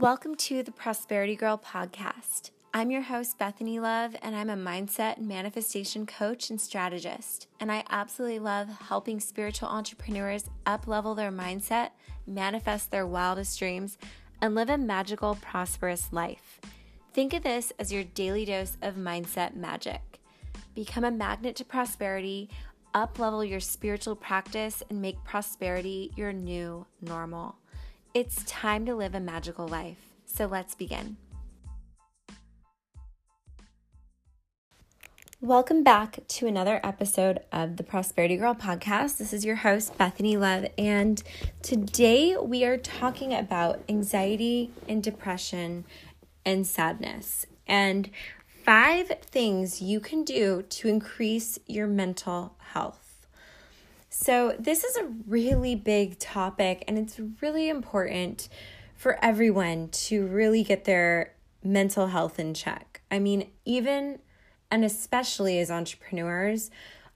Welcome to the Prosperity Girl podcast. I'm your host, Bethany Love, and I'm a mindset and manifestation coach and strategist. And I absolutely love helping spiritual entrepreneurs up level their mindset, manifest their wildest dreams, and live a magical, prosperous life. Think of this as your daily dose of mindset magic. Become a magnet to prosperity, up level your spiritual practice, and make prosperity your new normal. It's time to live a magical life. So let's begin. Welcome back to another episode of the Prosperity Girl podcast. This is your host, Bethany Love, and today we are talking about anxiety and depression and sadness and five things you can do to increase your mental health. So, this is a really big topic, and it's really important for everyone to really get their mental health in check. I mean, even and especially as entrepreneurs,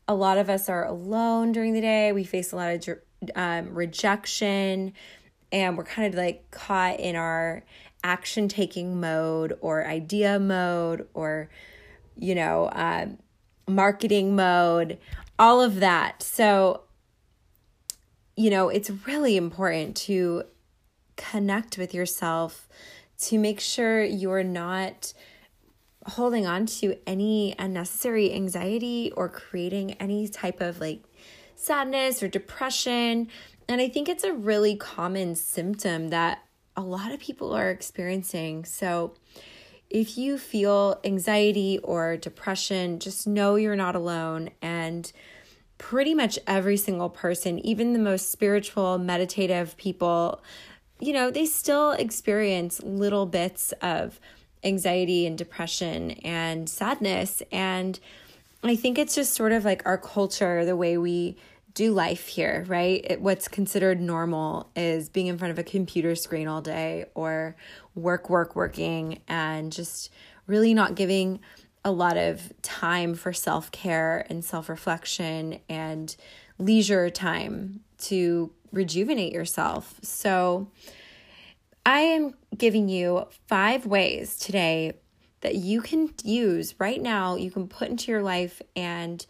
a lot of us are alone during the day. We face a lot of um, rejection, and we're kind of like caught in our action taking mode or idea mode or, you know, um, marketing mode, all of that. So, you know, it's really important to connect with yourself to make sure you're not holding on to any unnecessary anxiety or creating any type of like sadness or depression. And I think it's a really common symptom that a lot of people are experiencing. So, if you feel anxiety or depression, just know you're not alone and pretty much every single person, even the most spiritual, meditative people, you know, they still experience little bits of anxiety and depression and sadness. And I think it's just sort of like our culture, the way we do life here, right? It, what's considered normal is being in front of a computer screen all day or work, work, working, and just really not giving a lot of time for self care and self reflection and leisure time to rejuvenate yourself. So, I am giving you five ways today that you can use right now, you can put into your life, and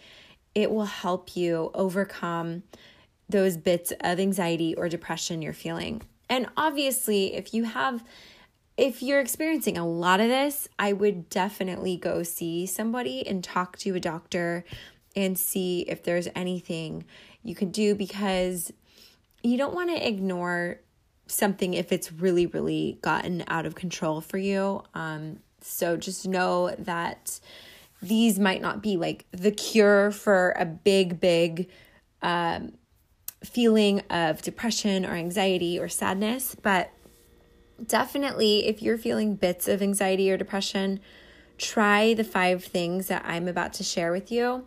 it will help you overcome those bits of anxiety or depression you're feeling. And obviously, if you have if you're experiencing a lot of this, I would definitely go see somebody and talk to a doctor and see if there's anything you can do because you don't want to ignore something if it's really, really gotten out of control for you. Um, so just know that these might not be like the cure for a big, big um, feeling of depression or anxiety or sadness, but definitely, if you're feeling bits of anxiety or depression, try the five things that I'm about to share with you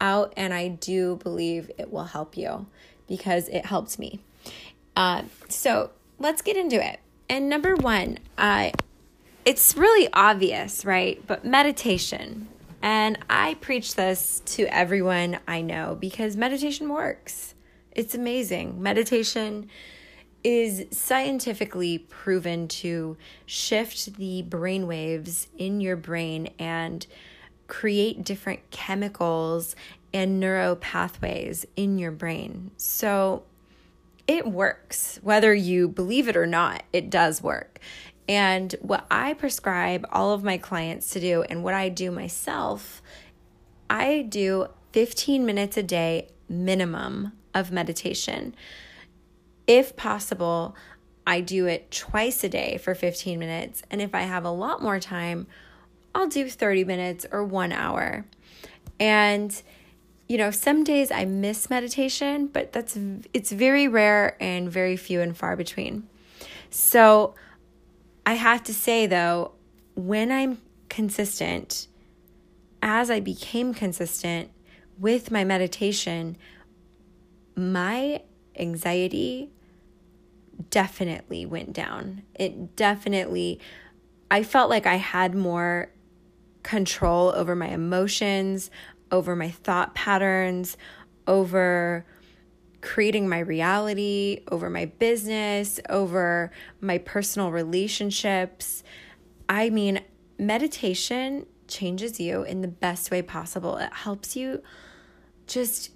out, and I do believe it will help you because it helped me. Uh, so let's get into it. And number one, uh, it's really obvious, right? But meditation. And I preach this to everyone I know because meditation works. It's amazing. Meditation is scientifically proven to shift the brain waves in your brain and create different chemicals and neuro pathways in your brain. So it works. Whether you believe it or not, it does work. And what I prescribe all of my clients to do and what I do myself, I do 15 minutes a day minimum of meditation. If possible, I do it twice a day for 15 minutes. And if I have a lot more time, I'll do 30 minutes or one hour. And you know, some days I miss meditation, but that's it's very rare and very few and far between. So I have to say though, when I'm consistent, as I became consistent with my meditation, my anxiety definitely went down. It definitely, I felt like I had more control over my emotions, over my thought patterns, over creating my reality, over my business, over my personal relationships. I mean, meditation changes you in the best way possible. It helps you just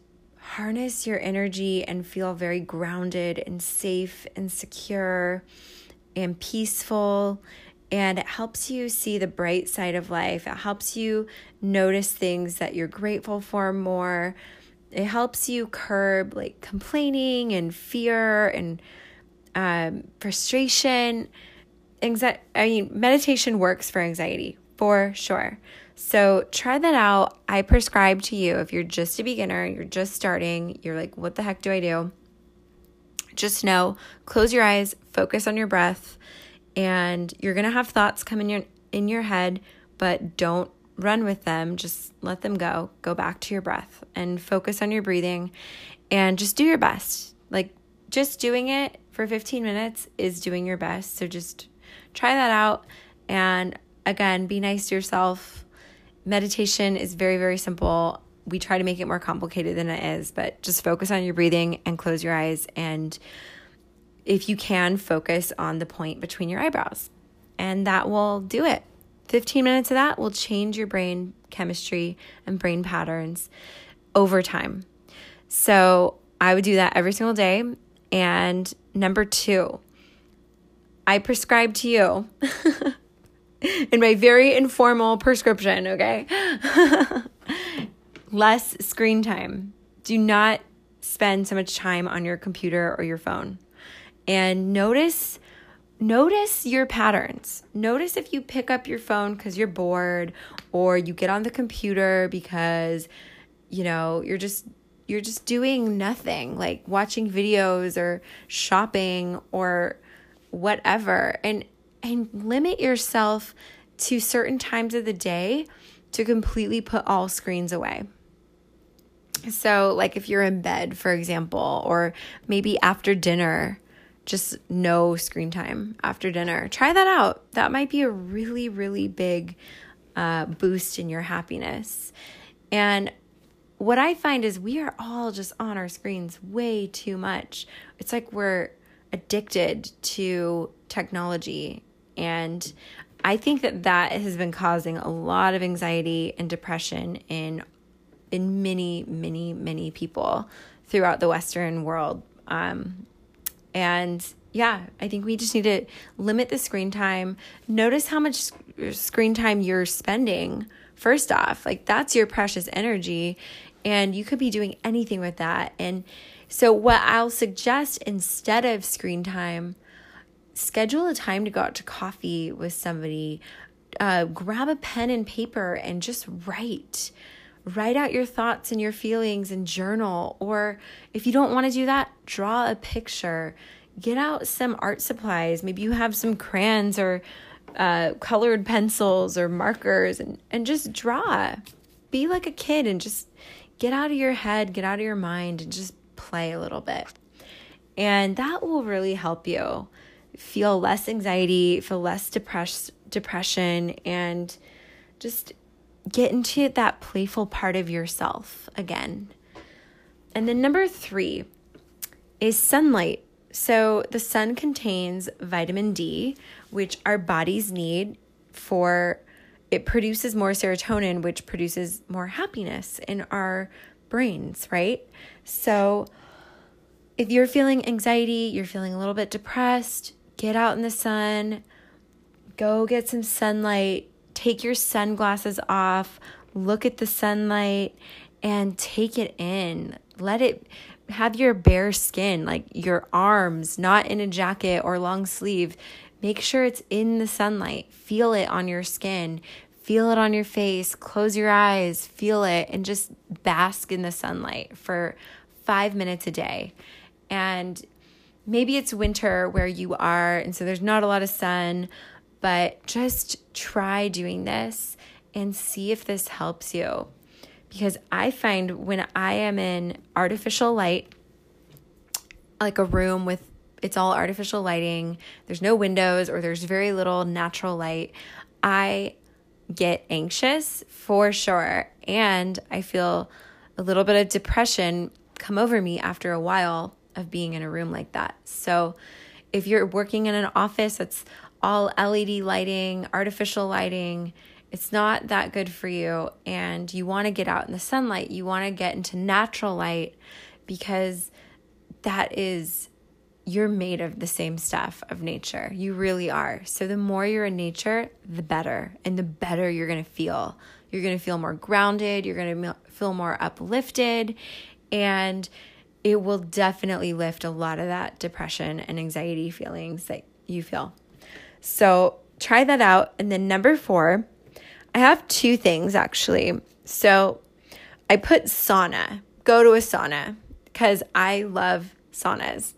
harness your energy and feel very grounded and safe and secure and peaceful. And it helps you see the bright side of life. It helps you notice things that you're grateful for more. It helps you curb like complaining and fear and um, frustration. Anxiety, I mean, meditation works for anxiety for sure. So try that out. I prescribe to you if you're just a beginner, you're just starting, you're like, what the heck do I do? Just know, close your eyes, focus on your breath, and you're gonna have thoughts come in your in your head, but don't run with them. Just let them go. Go back to your breath and focus on your breathing and just do your best. Like just doing it for 15 minutes is doing your best. So just try that out and again, be nice to yourself meditation is very, very simple. We try to make it more complicated than it is, but just focus on your breathing and close your eyes. And if you can, focus on the point between your eyebrows, and that will do it. 15 minutes of that will change your brain chemistry and brain patterns over time. So I would do that every single day. And number two, I prescribe to you in my very informal prescription, okay? Less screen time. Do not spend so much time on your computer or your phone. And notice notice your patterns. Notice if you pick up your phone cuz you're bored or you get on the computer because you know, you're just you're just doing nothing, like watching videos or shopping or whatever. And and limit yourself to certain times of the day to completely put all screens away. So, like if you're in bed, for example, or maybe after dinner, just no screen time after dinner. Try that out. That might be a really, really big uh, boost in your happiness. And what I find is we are all just on our screens way too much. It's like we're addicted to technology and I think that that has been causing a lot of anxiety and depression in in many, many, many people throughout the Western world. Um, and yeah, I think we just need to limit the screen time. Notice how much screen time you're spending. First off, like that's your precious energy, and you could be doing anything with that. And so, what I'll suggest instead of screen time schedule a time to go out to coffee with somebody. Uh, grab a pen and paper and just write. Write out your thoughts and your feelings and journal. Or if you don't want to do that, draw a picture. Get out some art supplies. Maybe you have some crayons or uh, colored pencils or markers and, and just draw. Be like a kid and just get out of your head, get out of your mind, and just play a little bit. And that will really help you feel less anxiety, feel less depressed, depression, and just get into that playful part of yourself again. And then number three is sunlight. So the sun contains vitamin D, which our bodies need for it produces more serotonin, which produces more happiness in our brains, right? So if you're feeling anxiety, you're feeling a little bit depressed, get out in the sun, go get some sunlight, take your sunglasses off, look at the sunlight, and take it in. Let it have your bare skin, like your arms, not in a jacket or long sleeve. Make sure it's in the sunlight. Feel it on your skin. Feel it on your face. Close your eyes. Feel it and just bask in the sunlight for five minutes a day. And maybe it's winter where you are, and so there's not a lot of sun, but just try doing this and see if this helps you. Because I find when I am in artificial light, like a room with it's all artificial lighting, there's no windows or there's very little natural light, I get anxious for sure. And I feel a little bit of depression come over me after a while of being in a room like that. So if you're working in an office that's all LED lighting, artificial lighting, it's not that good for you. And you want to get out in the sunlight, you want to get into natural light because that is, you're made of the same stuff of nature. You really are. So the more you're in nature, the better. And the better you're going to feel. You're going to feel more grounded, you're going to feel more uplifted. And it will definitely lift a lot of that depression and anxiety feelings that you feel. So try that out. And then number four, I have two things actually. So I put sauna, go to a sauna, because I love saunas.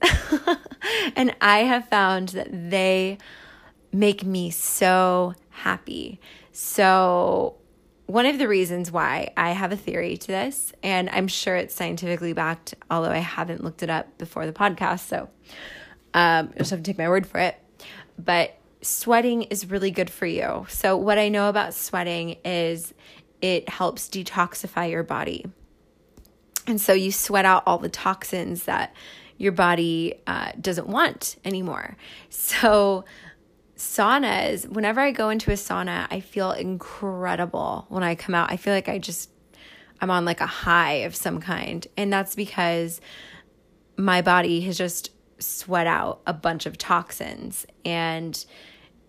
and I have found that they make me so happy. So, one of the reasons why I have a theory to this, and I'm sure it's scientifically backed, although I haven't looked it up before the podcast, so um, I just have to take my word for it. But sweating is really good for you. So, what I know about sweating is it helps detoxify your body. And so, you sweat out all the toxins that your body uh, doesn't want anymore. So, saunas, whenever I go into a sauna, I feel incredible when I come out. I feel like I just, I'm on like a high of some kind. And that's because my body has just sweat out a bunch of toxins and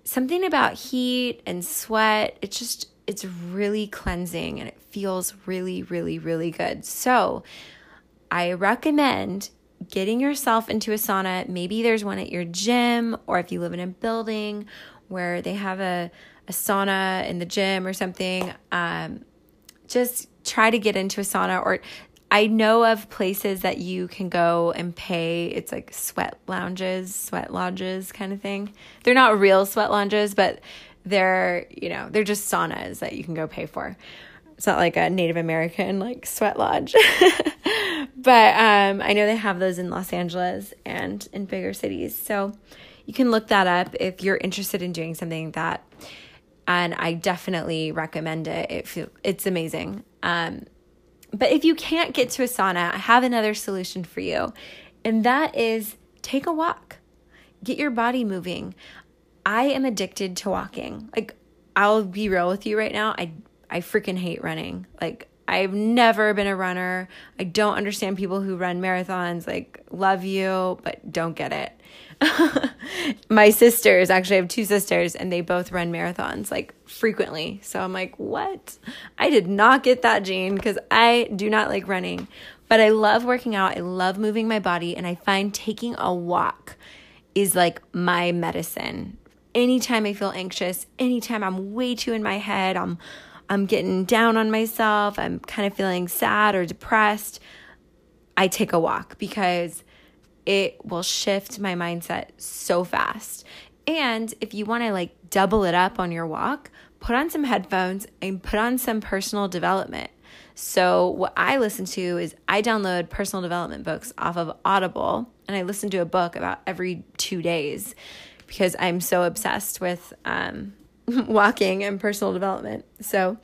something about heat and sweat it's just it's really cleansing and it feels really really really good so i recommend getting yourself into a sauna maybe there's one at your gym or if you live in a building where they have a, a sauna in the gym or something um, just try to get into a sauna or I know of places that you can go and pay. It's like sweat lounges, sweat lodges kind of thing. They're not real sweat lounges, but they're, you know, they're just saunas that you can go pay for. It's not like a Native American like sweat lodge. but um, I know they have those in Los Angeles and in bigger cities. So you can look that up if you're interested in doing something like that and I definitely recommend it. It feel, it's amazing. Um, but if you can't get to a sauna, I have another solution for you, and that is take a walk. Get your body moving. I am addicted to walking. Like I'll be real with you right now. I I freaking hate running. Like I've never been a runner. I don't understand people who run marathons. Like love you, but don't get it. my sisters, actually, I have two sisters, and they both run marathons like frequently. So I'm like, what? I did not get that gene because I do not like running, but I love working out. I love moving my body, and I find taking a walk is like my medicine. Anytime I feel anxious, anytime I'm way too in my head, I'm I'm getting down on myself, I'm kind of feeling sad or depressed, I take a walk because it will shift my mindset so fast. And if you want to like double it up on your walk, put on some headphones and put on some personal development. So, what I listen to is I download personal development books off of Audible, and I listen to a book about every two days because I'm so obsessed with um, walking and personal development. So,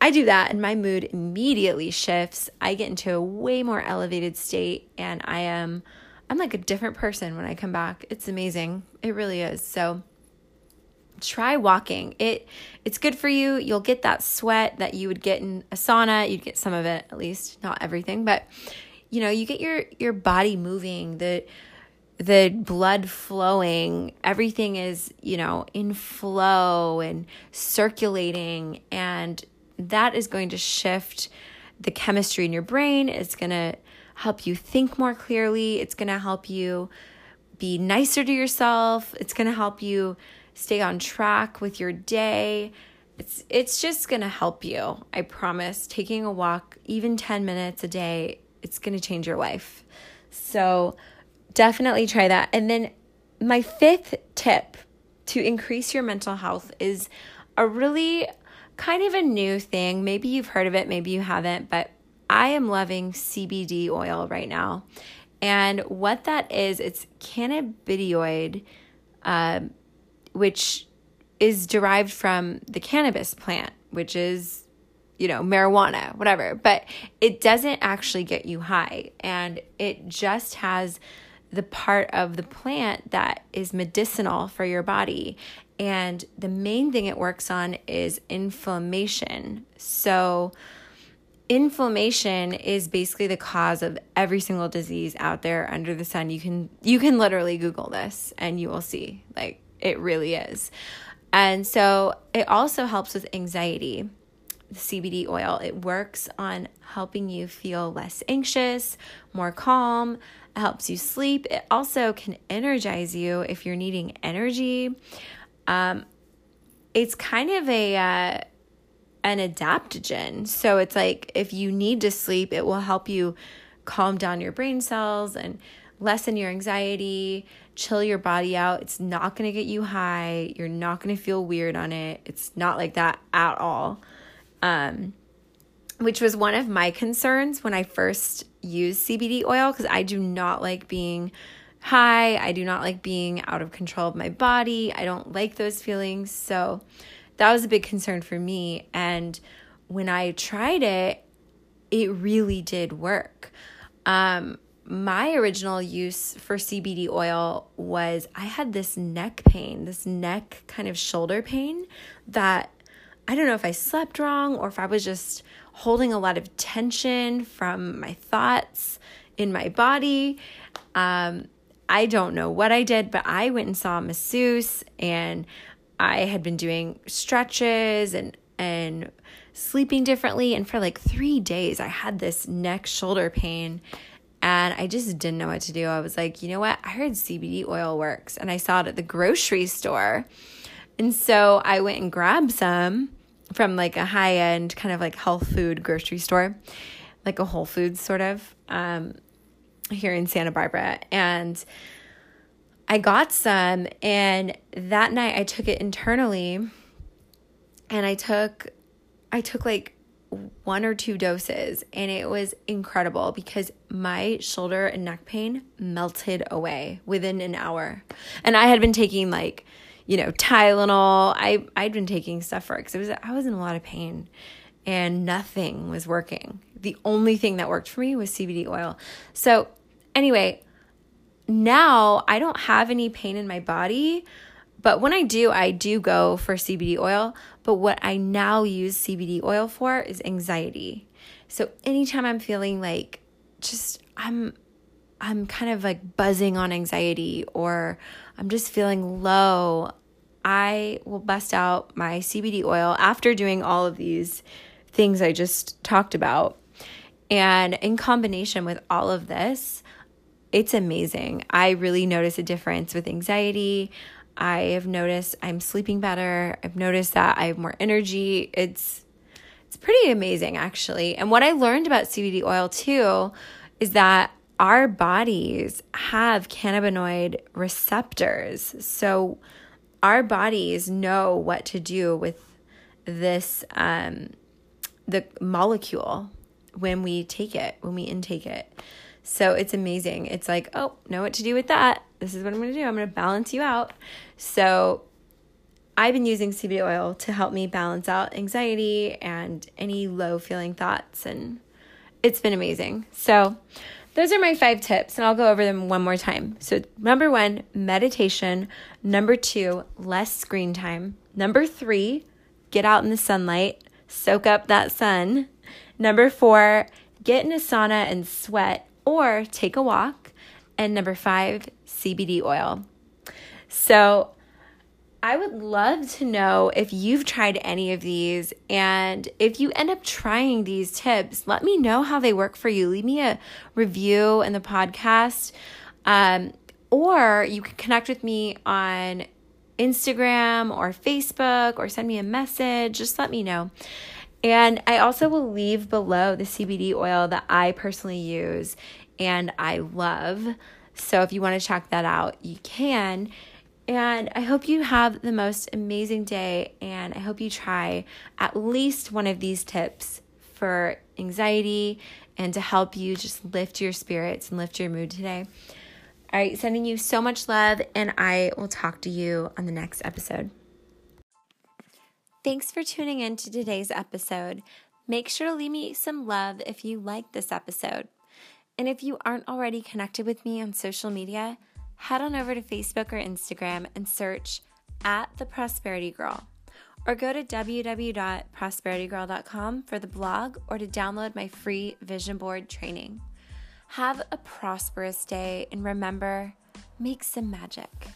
I do that, and my mood immediately shifts. I get into a way more elevated state, and I am I'm like a different person when I come back. It's amazing. It really is. So try walking. It it's good for you. You'll get that sweat that you would get in a sauna. You'd get some of it at least, not everything, but you know, you get your your body moving, the the blood flowing, everything is, you know, in flow and circulating and that is going to shift the chemistry in your brain. It's going to help you think more clearly. It's going to help you be nicer to yourself. It's going to help you stay on track with your day. It's it's just going to help you. I promise. Taking a walk, even 10 minutes a day, it's going to change your life. So, definitely try that. And then my fifth tip to increase your mental health is a really kind of a new thing. Maybe you've heard of it, maybe you haven't, but I am loving CBD oil right now. And what that is, it's cannabidioid, uh, which is derived from the cannabis plant, which is you know, marijuana, whatever, but it doesn't actually get you high. And it just has the part of the plant that is medicinal for your body. And the main thing it works on is inflammation. So, inflammation is basically the cause of every single disease out there under the sun. You can you can literally google this and you will see. Like it really is. And so it also helps with anxiety. The CBD oil, it works on helping you feel less anxious, more calm, it helps you sleep. It also can energize you if you're needing energy. Um, it's kind of a uh, an adaptogen. So it's like if you need to sleep, it will help you calm down your brain cells and lessen your anxiety, chill your body out. It's not going to get you high. You're not going to feel weird on it. It's not like that at all. Um, which was one of my concerns when I first used CBD oil because I do not like being high. I do not like being out of control of my body. I don't like those feelings. So, that was a big concern for me. And when I tried it, it really did work. Um, my original use for CBD oil was I had this neck pain, this neck kind of shoulder pain that I don't know if I slept wrong or if I was just holding a lot of tension from my thoughts in my body. Um, I don't know what I did, but I went and saw a masseuse and I had been doing stretches and and sleeping differently and for like 3 days I had this neck shoulder pain and I just didn't know what to do. I was like, "You know what? I heard CBD oil works." And I saw it at the grocery store. And so I went and grabbed some from like a high-end kind of like health food grocery store, like a Whole Foods sort of um here in Santa Barbara. And I got some, and that night I took it internally, and I took, I took like one or two doses, and it was incredible because my shoulder and neck pain melted away within an hour, and I had been taking like, you know, Tylenol. I I'd been taking stuff for it because it was I was in a lot of pain, and nothing was working. The only thing that worked for me was CBD oil. So anyway, now I don't have any pain in my body, but when I do, I do go for CBD oil. But what I now use CBD oil for is anxiety. So anytime I'm feeling like just I'm I'm kind of like buzzing on anxiety or I'm just feeling low, I will bust out my CBD oil after doing all of these things I just talked about. And in combination with all of this, it's amazing. I really notice a difference with anxiety. I have noticed I'm sleeping better. I've noticed that I have more energy. It's it's pretty amazing actually. And what I learned about CBD oil too is that our bodies have cannabinoid receptors. So our bodies know what to do with this um the molecule when we take it, when we intake it. So it's amazing. It's like, oh, know what to do with that. This is what I'm going to do. I'm going to balance you out. So I've been using CBD oil to help me balance out anxiety and any low feeling thoughts. And it's been amazing. So those are my five tips, and I'll go over them one more time. So, number one, meditation. Number two, less screen time. Number three, get out in the sunlight, soak up that sun. Number four, get in a sauna and sweat or take a walk. And number five, CBD oil. So I would love to know if you've tried any of these. And if you end up trying these tips, let me know how they work for you. Leave me a review in the podcast. Um, or you can connect with me on Instagram or Facebook or send me a message. Just let me know. And I also will leave below the CBD oil that I personally use and I love. So if you want to check that out, you can. And I hope you have the most amazing day. And I hope you try at least one of these tips for anxiety and to help you just lift your spirits and lift your mood today. All right, sending you so much love, and I will talk to you on the next episode. Thanks for tuning in to today's episode. Make sure to leave me some love if you like this episode. And if you aren't already connected with me on social media, head on over to Facebook or Instagram and search at The Prosperity Girl. Or go to www.prosperitygirl.com for the blog or to download my free vision board training. Have a prosperous day and remember, make some magic.